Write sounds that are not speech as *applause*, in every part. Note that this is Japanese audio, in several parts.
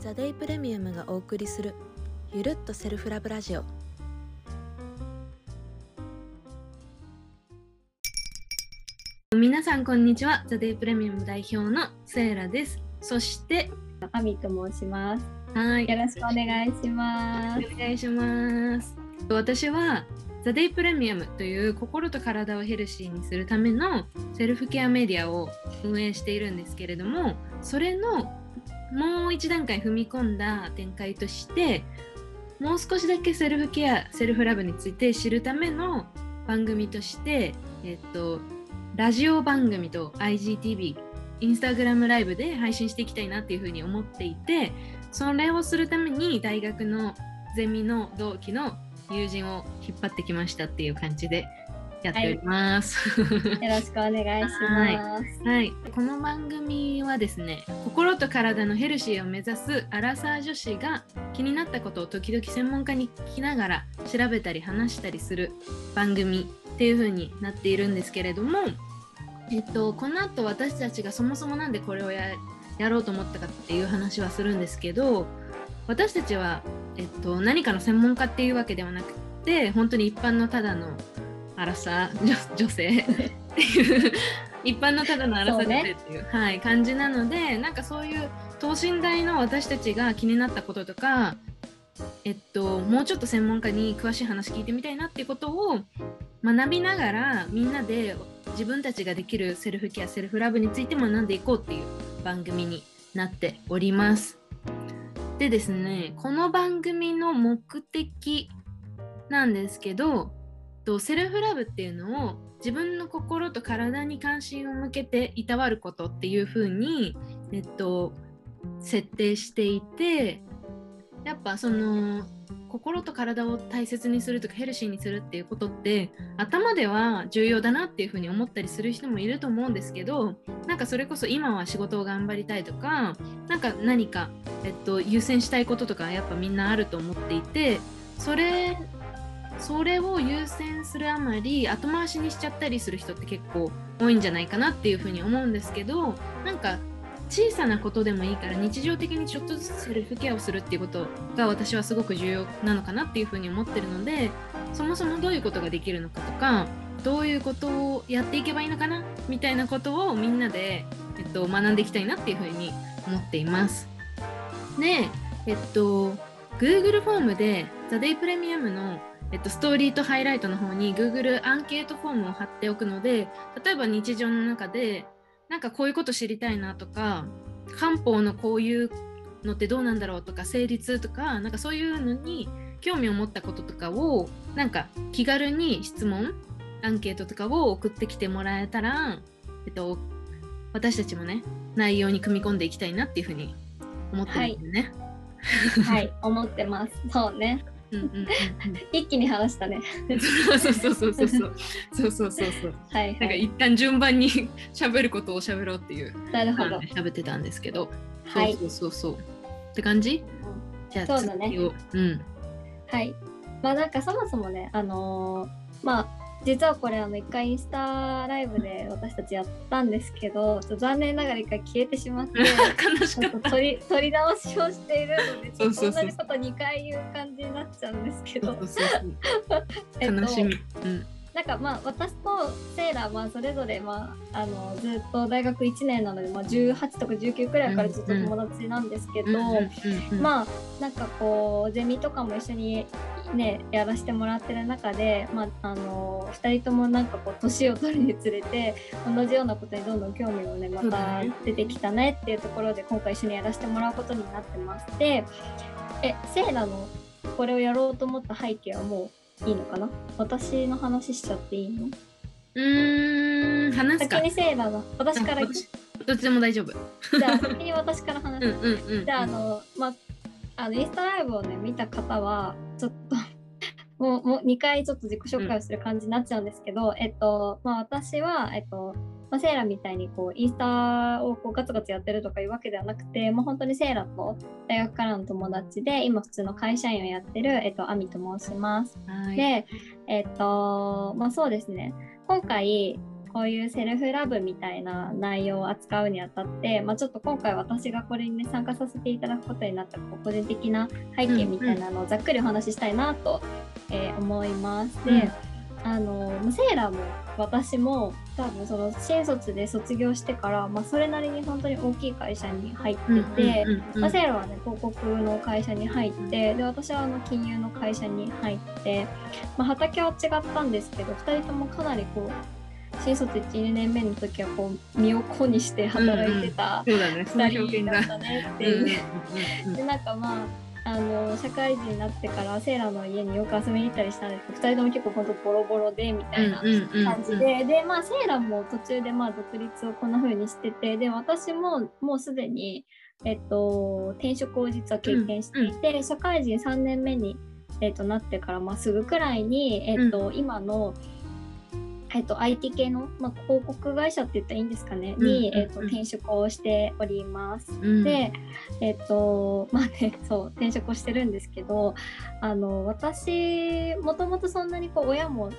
ザ・デイプレミアムがお送りするゆるっとセルフラブラジオ皆さんこんにちはザ・デイプレミアム代表のセイラですそしてアミと申します。はいよろしくお願いします。お願いします私はザ・デイプレミアムという心と体をヘルシーにするためのセルフケアメディアを運営しているんですけれどもそれのもう一段階踏み込んだ展開としてもう少しだけセルフケアセルフラブについて知るための番組として、えっと、ラジオ番組と IGTV インスタグラムライブで配信していきたいなっていうふうに思っていてそれをするために大学のゼミの同期の友人を引っ張ってきましたっていう感じでやっております。よろしくお願いします。はい、この番組はですね心と体のヘルシーを目指すアラサー女子が気になったことを時々専門家に聞きながら調べたり話したりする番組っていう風になっているんですけれども、えっと、この後私たちがそもそもなんでこれをややろうと思ったかっていう話はするんですけど私たちは、えっと、何かの専門家っていうわけではなくて本当に一般のただのアラサー女女性っていう一般のただのアラサー女性っていうはい、感じなのでなんかそういう等身大の私たちが気になったこととか、えっと、もうちょっと専門家に詳しい話聞いてみたいなっていうことを学びながらみんなで自分たちができるセルフケアセルフラブについて学んでいこうっていう番組になっております。でですねこの番組の目的なんですけどとセルフラブっていうのを自分の心と体に関心を向けていたわることっていう風にえっと設定していてやっぱその心と体を大切にするとかヘルシーにするっていうことって頭では重要だなっていうふうに思ったりする人もいると思うんですけどなんかそれこそ今は仕事を頑張りたいとかなんか何か、えっと、優先したいこととかやっぱみんなあると思っていてそれそれを優先するあまり後回しにしちゃったりする人って結構多いんじゃないかなっていうふうに思うんですけどなんか小さなことでもいいから日常的にちょっとずつセルフケアをするっていうことが私はすごく重要なのかなっていうふうに思ってるのでそもそもどういうことができるのかとかどういうことをやっていけばいいのかなみたいなことをみんなで、えっと、学んでいきたいなっていうふうに思っています。で、えっと、Google フォームで The Day プレミアムのえっと、ストーリーとハイライトの方に Google アンケートフォームを貼っておくので例えば日常の中でなんかこういうこと知りたいなとか漢方のこういうのってどうなんだろうとか生理痛とかなんかそういうのに興味を持ったこととかをなんか気軽に質問アンケートとかを送ってきてもらえたら、えっと、私たちもね内容に組み込んでいきたいなっていうふうに思ってるんですね。はい、思ってます。そうね。うんうん、*laughs* 一気に話したね。そうそうそうそうそう。そうそうそうそう。*laughs* はい、はい、なんか一旦順番に喋ることを喋ろうっていう。なるほど。喋ってたんですけど。はい。そうそうそう。って感じ、うん、じゃあそうだね。うん。はい。まあなんかそもそもね、あのー、まあ実はこれあの一回インスタライブで私たちやったんですけど、ちょっと残念ながら一回消えてしまって。*laughs* 悲しちょっとかった取り取り直しをしているので、同じこと2回言う感じになっちゃうんですけど。悲しみ、うん。なんかまあ私とセイラはそれぞれまああのずっと大学1年なので、まあ、18とか19くらいからずっと友達なんですけど、まあなんかこうゼミとかも一緒にねやらせてもらってる中で、まあ、あの2人ともなんかこう年を取るにつれて同じようなことにどんどん興味もねまた出てきたねっていうところで今回一緒にやらせてもらうことになってましてえセイラのこれをやろうと思った背景はもういいのかな？私の話しちゃっていいの？うーん話すか。先にセイラの私からどっちでも大丈夫。じゃあ先に私から話す。うんうんうん。じゃあ、あの、まあ、あの、インスタライブをね、見た方は、ちょっと *laughs* もう、もう2回ちょっと自己紹介をする感じになっちゃうんですけど、えっと、まあ、私は、えっと、まあ、セイラみたいにこうインスタをこうガツガツやってるとかいうわけではなくて、もう本当にセイラと大学からの友達で今普通の会社員をやってる、えっと、アミと申します。はい。で、えっと、まあそうですね、今回、ここういうセルフラブみたいな内容を扱うにあたって、まあ、ちょっと今回私がこれに、ね、参加させていただくことになった個人的な背景みたいなのをざっくりお話ししたいなと、えー思います。で、うん。あのセーラも私も多分その新卒で卒業してから、まあ、それなりに本当に大きい会社に入ってて、セーラはね広告の会社に入ってで私はあの金融の会社に入って、まあ、畑は違ったんですけど2人ともかなりこう新卒12年目の時はこう身を粉にして働いてたそうだね。その表2人だったねってう。んうんいう。でなんかまああの社会人になってからセーラの家によく遊びに行ったりしたんですけど2人とも結構ほんとボロボロでみたいなうんうんうん感じで、でまあセーラも途中でまあ独立をこんな風にしててで私ももうすでに、えっと、転職を実は経験していて、社会人3年目に、えっと、なってからまあすぐくらいに、えっと今の、えっと、IT 系の、まあ、広告会社って言ったらいいんですかね、に、うんうんうんえっと、転職をしております。うん。で、えっと、*laughs* まあね、そう、転職をしてるんですけど、あの、私、もともとそんなにこう、親も、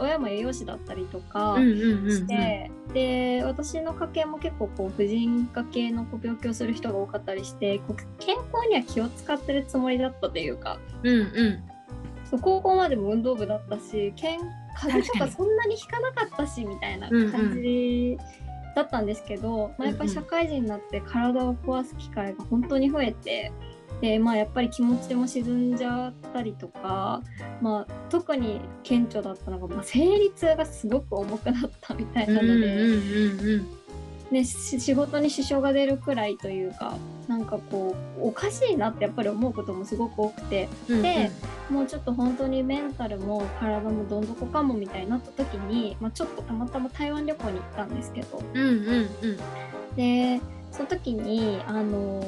親も栄養士だったりとかして、で、私の家系も結構こう、婦人科系のこう病気をする人が多かったりして、健康には気を使ってるつもりだったというか、うんうん。そう高校までも運動部だったし、健風邪と確かそんなにひかなかったしみたいなうんうん。感じだったんですけど、まあ、やっぱりうんうん社会人になって体を壊す機会が本当に増えて。でまあ、やっぱり気持ちも沈んじゃったりとか、まあ、特に顕著だったのが、まあ、生理痛がすごく重くなったみたいなので、うんうんうんうんね、し仕事に支障が出るくらいというかなんかこうおかしいなってやっぱり思うこともすごく多くて。うんでもうちょっと本当にメンタルも体もどん底かもみたいになった時に、まあ、ちょっとたまたま台湾旅行に行ったんですけど。うんうんうん。でその時にあの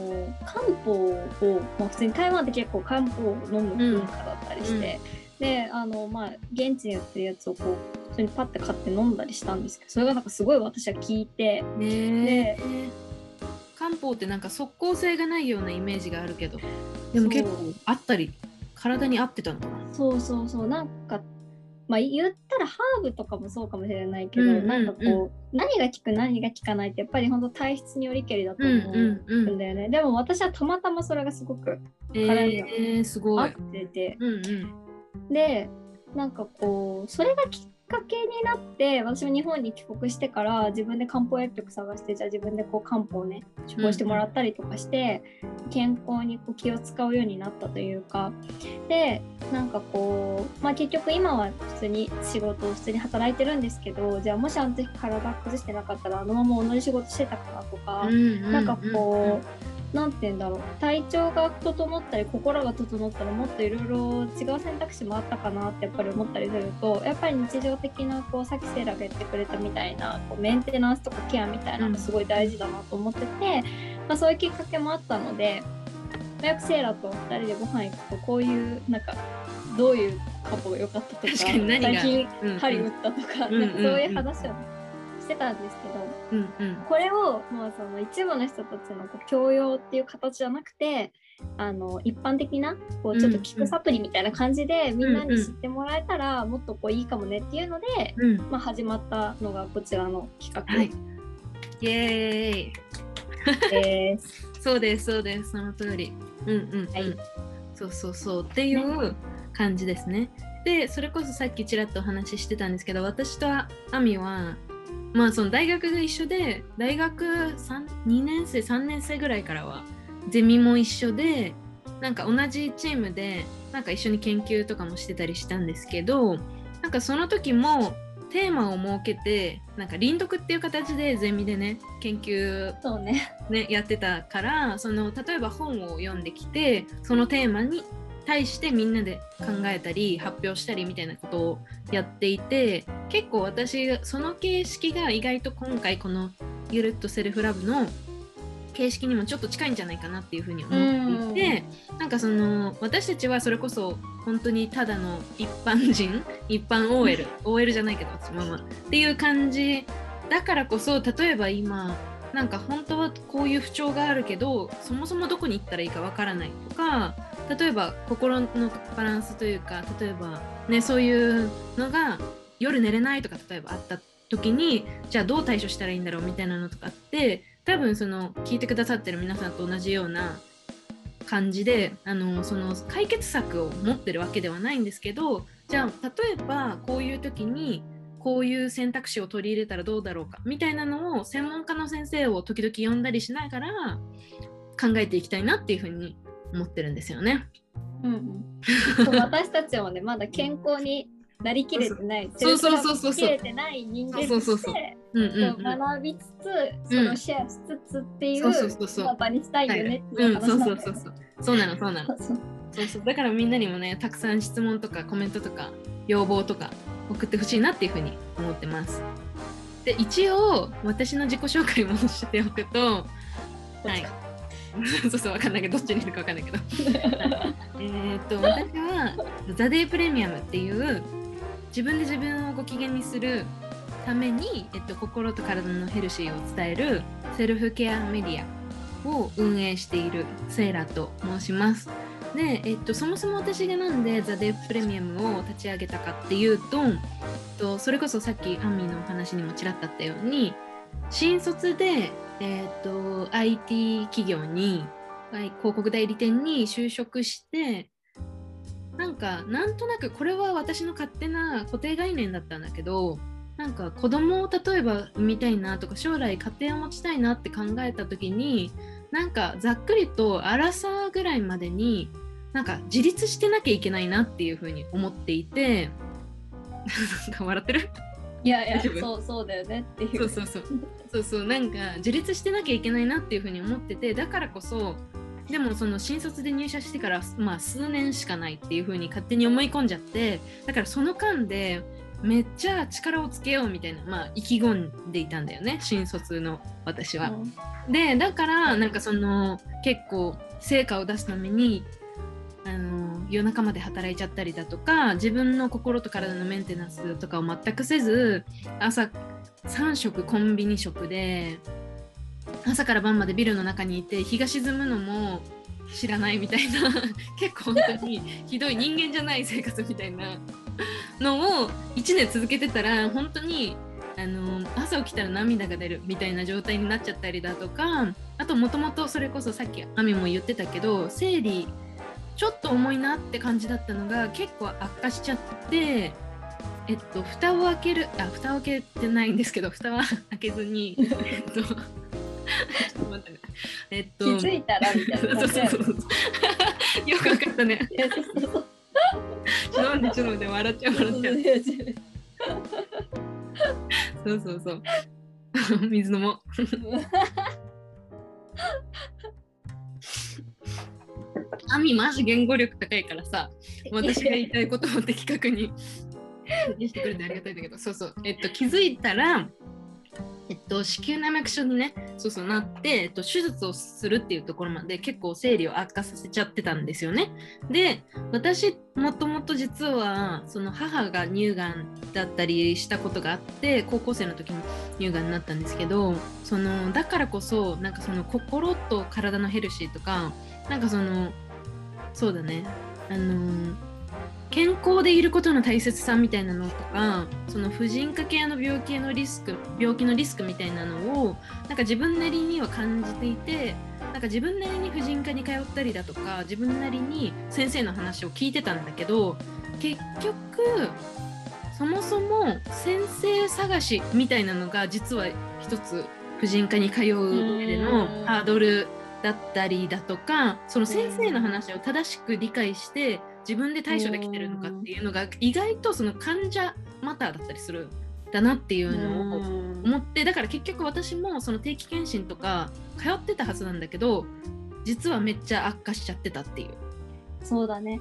漢方を、まあ、普通に台湾って結構漢方を飲む文化だったりして、であのまあ現地に売ってるやつをこう普通にパッて買って飲んだりしたんですけど。それがなんかすごい私は効いて。ねえ漢方ってなんか即効性がないようなイメージがあるけど。でも結構あったり体に合ってたのかな。そうそうそう。なんかまあ言ったらハーブとかもそうかもしれないけど、うんうんうん。なんかこう何が効く何が効かないってやっぱり本当体質によりけりだと思うんうんうんうん。だよね、でも私はたまたまそれがすごく体に合っい。てて、うんうんでなんかこうそれがきっかけになって私も日本に帰国してから自分で漢方薬局探してじゃあ自分でこう漢方をね処方してもらったりとかして、健康にこう気を使うようになったというか。でなんかこう、まあ、結局今は普通に仕事を普通に働いてるんですけどじゃあもしあの時体崩してなかったらあのまま同じ仕事してたかなとか、うん。なんかこう、なんて言うんだろう体調が整ったり心が整ったらもっといろいろ違う選択肢もあったかなってやっぱり思ったりするとやっぱり日常的なこうさっきセイラが言ってくれたみたいなこうメンテナンスとかケアみたいなのすごい大事だなと思ってて、まあ、そういうきっかけもあったのでまあよくセイラと2人でご飯行くとこういうなんかどういうカポが良かったとか最近針打ったとか,、うんうんなんかそういう話をしてたんですけど。うんうん。これを、まあ、その一部の人たちのこう教養っていう形じゃなくてあの一般的なこうちょっと効くサプリみたいな感じで、みんなに知ってもらえたらもっとこういいかもねっていうので、うん。まあ、始まったのがこちらの企画。はい。イエーイ。*laughs* そうですそうです。その通り。うんうんうん、はい。そうそうそう。っていう感じですね。でそれこそさっきちらっとお話ししてたんですけど私とアミはまあその大学が一緒で大学3 2年生3年生ぐらいからはゼミも一緒でなんか同じチームでなんか一緒に研究とかもしてたりしたんですけどなんかその時もテーマを設けてなんか輪読っていう形でゼミでね研究そうね。ね、やってたからその例えば本を読んできてそのテーマに対してみんなで考えたり発表したりみたいなことをやっていて結構私がその形式が意外と今回この「ゆるっとセルフラブ」の形式にもちょっと近いんじゃないかなっていうふうに思っていてなんかその私たちはそれこそ本当にただの一般人 *laughs* 一般 OL OL じゃないけど私ママっていう感じだからこそ例えば今なんか本当はこういう不調があるけどそもそもどこに行ったらいいかわからないとか例えば心のバランスというか例えばねそういうのが夜寝れないとか例えばあった時にじゃあどう対処したらいいんだろうみたいなのとかって多分その聞いてくださってる皆さんと同じような感じであのその解決策を持ってるわけではないんですけどじゃあ例えばこういう時にこういう選択肢を取り入れたらどうだろうかみたいなのを専門家の先生を時々呼んだりしながら考えていきたいなっていうふうに思ってるんですよね。うんうん、私たちもねまだ健康になりきれてない。そうそうそうそうそう。セルフケアになりきれてない人間とそうそうそう。学びつつそのシェアしつつっていうそうそうそうそう。場にしたいよねっていう話なんだよね。そうそうそうそう。なのそうなの。そうそう。そうそう。だからみんなにもねたくさん質問とかコメントとか要望とか送ってほしいなっていうふうに思ってます。で一応私の自己紹介もしておくとはい *laughs* そうそうわかんないけどどっちにいるかわかんないけど *laughs* えーっと私は「ザ・デイ・プレミアム」っていう自分で自分をご機嫌にするために、えっと、心と体のヘルシーを伝えるセルフケアメディアを運営しているセイラと申します。で、えっと、そもそも私がなんでザ・デイプレミアムを立ち上げたかっていうと、えっと、それこそさっきアンミーのお話にもちらっとあったように新卒で、えっと、IT 企業に広告代理店に就職してなんかなんとなくこれは私の勝手な固定概念だったんだけどなんか子供を例えば産みたいなとか将来家庭を持ちたいなって考えた時になんかざっくりと荒さぐらいまでになんか自立してなきゃいけないなっていうふうに思っていて *laughs* なんか笑ってる？いやいやそうそうだよねっていう。そうそうそう。そうそう。なんか自立してなきゃいけないなっていうふうに思っててだからこそでもその新卒で入社してからまあ数年しかないっていうふうに勝手に思い込んじゃってだからその間でめっちゃ力をつけようみたいなまあ意気込んでいたんだよね新卒の私は。でだからなんかその結構成果を出すために夜中まで働いちゃったりだとか自分の心と体のメンテナンスとかを全くせず朝3食コンビニ食で朝から晩までビルの中にいて日が沈むのも知らないみたいな *laughs* 結構本当にひどい人間じゃない生活みたいなのを1年続けてたら本当にあの朝起きたら涙が出るみたいな状態になっちゃったりだとかあともともとそれこそさっきアミも言ってたけど生理ちょっと重いなって感じだったのが結構悪化しちゃってえっと蓋を開けるあ蓋を開けてないんですけど *laughs* 蓋は開けずに *laughs* *laughs* えっとえっと気づいたらみたいなそうそうそうそう。よくわかったね。ちょっと待ってちょっと待って笑っちゃう笑っちゃう。そうそうそう。水飲もうアミマジ言語力高いからさ *laughs* 私が言いたいことを的確に。*laughs* 言してくれてありがたいんだけどそうそう。えっと気づいたらえっと、子宮内膜症にねそうそうなって、えっと、手術をするっていうところまで結構生理を悪化させちゃってたんですよね。で私もともと実はその母が乳がんだったりしたことがあって高校生の時に乳がんになったんですけどそのだからこそなんかその心と体のヘルシーとかなんかそのそうだね。あの健康でいることの大切さみたいなのとかその婦人科系の病気のリスク病気のリスクみたいなのをなんか自分なりには感じていてなんか自分なりに婦人科に通ったりだとか自分なりに先生の話を聞いてたんだけど結局そもそも先生探しみたいなのが実は一つ婦人科に通う上でのうん。ハードルだったりだとかその先生の話を正しく理解して自分で対処できてるのかっていうのが意外とその患者マターだったりするんだなっていうのを思ってだから結局私もその定期検診とか通ってたはずなんだけど実はめっちゃ悪化しちゃってたっていう。そうだね。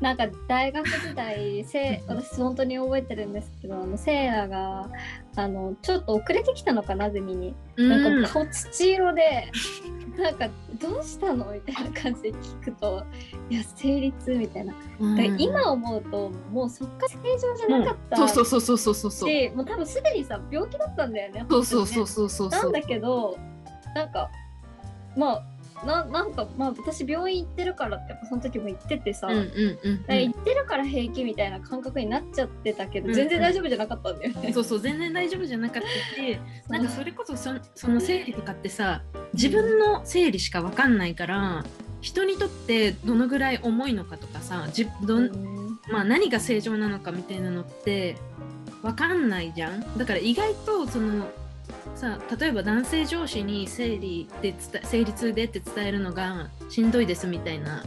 なんか大学時代せ *laughs* 私本当に覚えてるんですけどあのセイラがあのちょっと遅れてきたのかなゼミに。なんか顔土色でなんかどうしたのみたいな感じで聞くといや生理痛みたいな、うん。だ今思うともうそっか正常じゃなかったそうそうそうそうそうそうそう。しもう多分すでにさ病気だったんだよねそうそうそう本そうそう。なんだけどなんかまあななんかまあ私病院行ってるからってやっぱその時も言っててさ、うんうんうん行ってるから平気みたいな感覚になっちゃってたけど、全然大丈夫じゃなかったんだよね。*laughs* そうそう全然大丈夫じゃなかったし *laughs* なんかそれこそそその生理とかってさ自分の生理しか分かんないから人にとってどのぐらい重いのかとかさじどん、まあ、何が正常なのかみたいなのって分かんないじゃん。だから意外とそのさ例えば男性上司に生理で生理痛でって伝えるのがしんどいですみたいな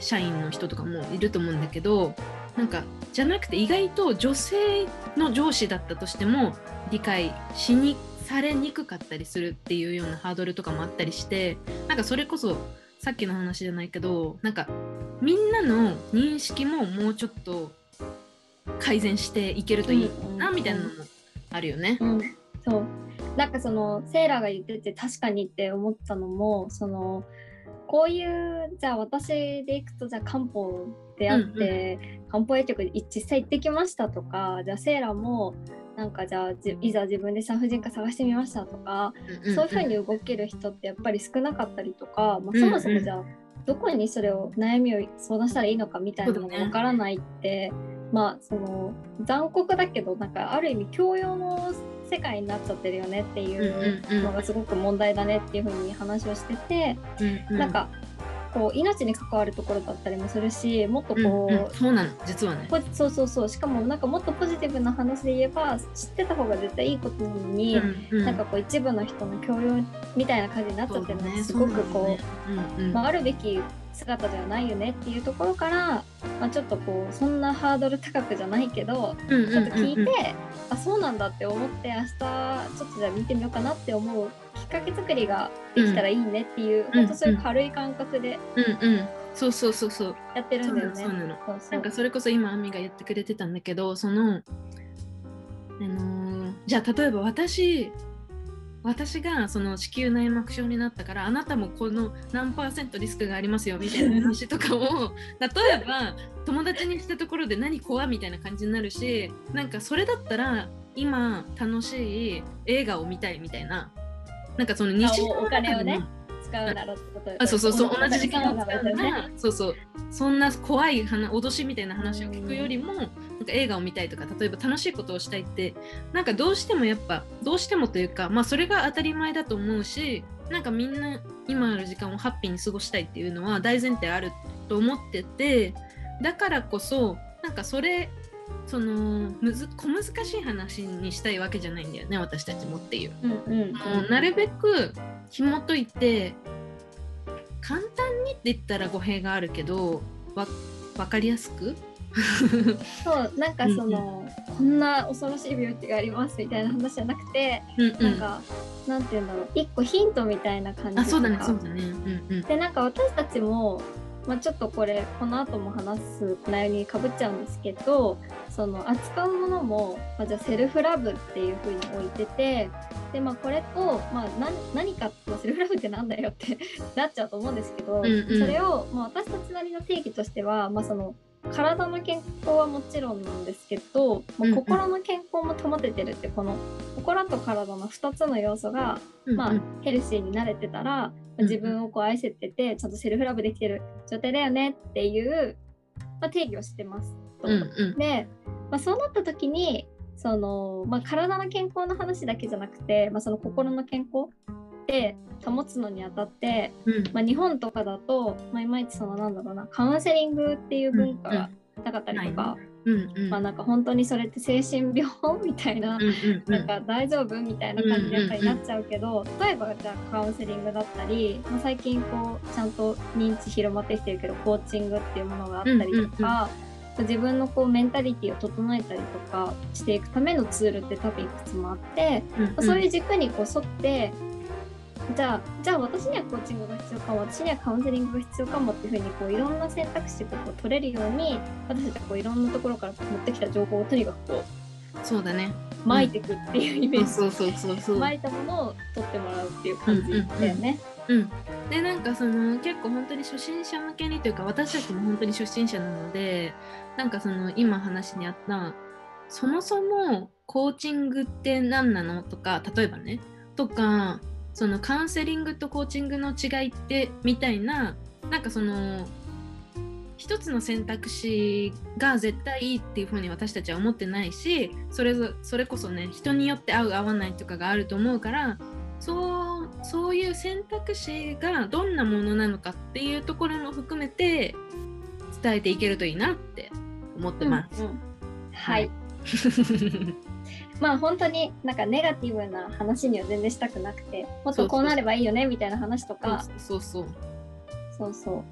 社員の人とかもいると思うんだけどなんかじゃなくて意外と女性の上司だったとしても理解しにされにくかったりするっていうようなハードルとかもあったりしてなんかそれこそさっきの話じゃないけどなんかみんなの認識ももうちょっと改善していけるといいなみたいなのもあるよね。うん、そう。なんかそのセーラーが言ってて確かにって思ったのもそのこういうじゃあ私で行くとじゃあ漢方であって、漢方薬局で実際行ってきましたとかじゃあセーラーもなんかじゃあじいざ自分で産婦人科探してみましたとか、んんん。そういう風に動ける人ってやっぱり少なかったりとか、まあ、そもそもじゃあどこにそれを悩みを相談したらいいのかみたいなのがわからないって、まあその残酷だけどなんかある意味教養の世界になっちゃってるよねっていうのがすごく問題だねっていう風に話をしてて、うんうん。なんかこう命に関わるところだったりもするしもっとこう、うんうん。そうなの。実はね。そうそうそう。しかもなんかもっとポジティブな話で言えば知ってた方が絶対いいことなのに、うんうん。なんかこう一部の人の教養みたいな感じになっちゃってるのがすごくこう、う、うんうん。まあ、あるべき姿ではないよねっていうところから、まあ、ちょっとこうそんなハードル高くじゃないけどうんうんちょっと聞いて、うんうんあそうなんだって思って明日ちょっとじゃあ見てみようかなって思うきっかけ作りができたらいいねっていう、うんほんとそういう軽い感覚でうんうん。そうそうそうそう。やってるんなだよね。のそうなのそうそう。なんかそれこそ今アミが言ってくれてたんだけどそのあのーじゃあ例えば私私がその子宮内膜症になったからあなたもこの何パーセントリスクがありますよみたいな話とかを例えば *laughs* 友達にしたところで何怖みたいな感じになるしなんかそれだったら今楽しい映画を見たいみたいななんかその日常のおお金をね使うならってことあそうそうそう。同じ時間を使うからそうそう。そんな怖い話脅しみたいな話を聞くよりもなんか映画を見たいとか例えば楽しいことをしたいってなんかどうしてもやっぱどうしてもというかまあそれが当たり前だと思うしなんかみんな今ある時間をハッピーに過ごしたいっていうのは大前提あると思っててだからこそなんかそれそのむず小難しい話にしたいわけじゃないんだよね私たちもっていう。うんうん。もうなるべく紐解いて簡単にって言ったら語弊があるけどわ分かりやすく？*laughs* そうなんかその、こんな恐ろしい病気がありますみたいな話じゃなくて、うんうん。なんかなんて言うんだろう一個ヒントみたいな感じあそうだねそうだね。うんうん。でなんか私たちも、まあ、ちょっとこれこの後も話す内容にかぶっちゃうんですけどその扱うものも、まあ、じゃあセルフラブっていう風に置いててで、まあ、これと、まあ、何何か、まあ、セルフラブってなんだよって *laughs* なっちゃうと思うんですけど、うんうん。それを、まあ、私たちなりの定義としては、まあ、その体の健康はもちろんなんですけど、まあ、う心の健康も保ててるってこの心と体の2つの要素がまあヘルシーになれてたら、自分をこう愛せててちゃんとセルフラブできてる状態だよねっていう、まあ、定義をしてます。と。うんうん。で、まあ、そうなった時にその、まあ、体の健康の話だけじゃなくて、まあ、その心の健康って保つのにあたって、うん。まあ、日本とかだと、まあ、いまいちそのなんだろうなカウンセリングっていう文化がなかったりとか、うんうん。まあなんか本当にそれって精神病みたいなうんうんうん。なんか大丈夫みたいな感じでやっぱりなっちゃうけど、例えばじゃあカウンセリングだったり、まあ、最近こうちゃんと認知広まってきてるけどコーチングっていうものがあったりとか、自分のこうメンタリティを整えたりとかしていくためのツールって多分いくつもあって、うん。まあそういう軸にこう沿ってじゃあじゃあ私にはコーチングが必要かも私にはカウンセリングが必要かもっていうふうにこういろんな選択肢をこう取れるように私たちはこういろんなところから持ってきた情報をとにかくこそうだね。う巻いていくっていうイメージ、そうそうそうそう。巻いたものを取ってもらうっていう感じだよね。うん、でなんかその結構本当に初心者向けにというか私たちも本当に初心者なのでなんかその今話にあったそもそもコーチングって何なのとか例えばねとかそのカウンセリングとコーチングの違いってみたいななんかその一つの選択肢が絶対いいっていうふうに私たちは思ってないしそれぞそれこそね人によって合う合わないとかがあると思うからそうそういう選択肢がどんなものなのかっていうところも含めて伝えていけるといいなって思ってます。うんうんはい。まあ本当になんかネガティブな話には全然したくなくてもっとこうなればいいよねみたいな話とかそうそうそう。そうそ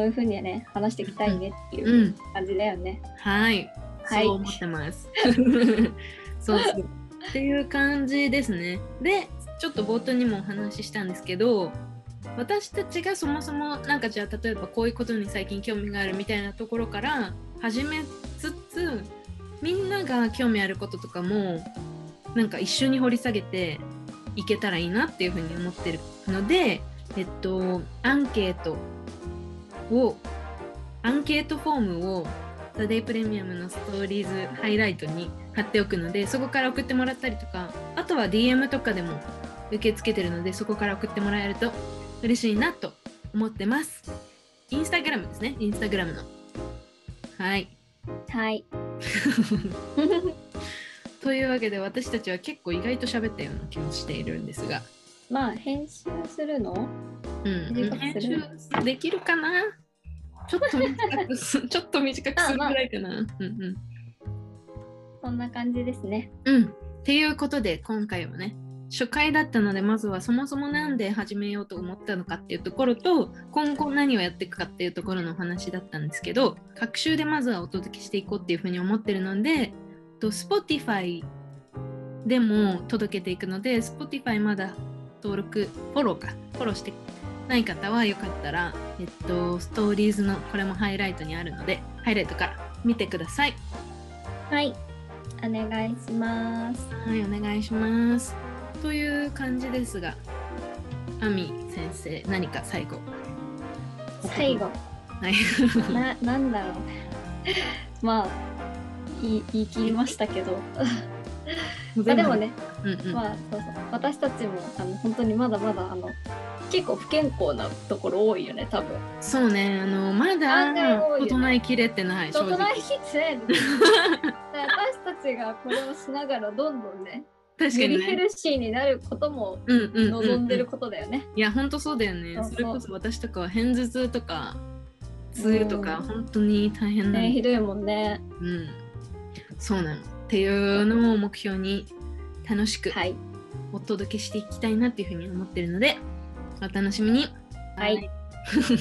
う。いうふうにね話していきたいねっていううん。感じだよね。はい、はい。そう思ってます。*laughs* そうそう。っていう感じですね。でちょっと冒頭にもお話ししたんですけど私たちがそもそもなんかじゃあ例えばこういうことに最近興味があるみたいなところから始めつつみんなが興味あることとかもなんか一緒に掘り下げていけたらいいなっていうふうに思ってるのでえっとアンケートをアンケートフォームをザ・デイプレミアムのストーリーズハイライトに貼っておくのでそこから送ってもらったりとかあとは DM とかでも受け付けてるのでそこから送ってもらえると嬉しいなと思ってます。インスタグラムですね。インスタグラムの。はい。はい。*laughs* というわけで私たちは結構意外と喋ったような気もしているんですが。まあ編集するの？うん。編集できるかな？ちょっと短くす *laughs* ちょっと短くするぐらいかな、うんうん。そんな感じですね。うん。っていうことで今回はね初回だったのでまずはそもそもなんで始めようと思ったのかっていうところと今後何をやっていくかっていうところのお話だったんですけど各週でまずはお届けしていこうっていうふうに思ってるのでと Spotify でも届けていくので Spotify まだ登録フォローかフォローしてない方はよかったら、えっと、ストーリーズのこれもハイライトにあるのでハイライトから見てください。はい。お願いします。はい、お願いします。という感じですが、アミ先生、何か最後？最後。はい。*laughs* な、なんだろう。*laughs* まあ、言い言い切りましたけど。*laughs* まあでも、ね、うんうん、まあそうそう私たちもあの本当にまだまだあの結構不健康なところ多いよね多分。そうね、あのまだね整いきれてない、正整直。いきってない私たちがこれをしながらどんどんね確かにね。よりヘルシーになることもうんうんうんうん望んでることだよね。いや、本当そうだよねそれこそ私とかは片頭痛とか、痛とか、うん本当に大変なのねひどいもんね。うん。そうなの。っていうのを目標に楽しくはい。お届けしていきたいなっていうふうに思ってるのでお楽しみにはい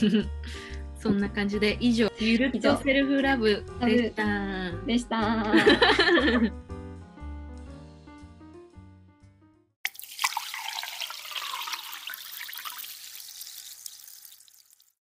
*laughs* そんな感じで以上ゆるっとセルフラブでしたでした。*laughs*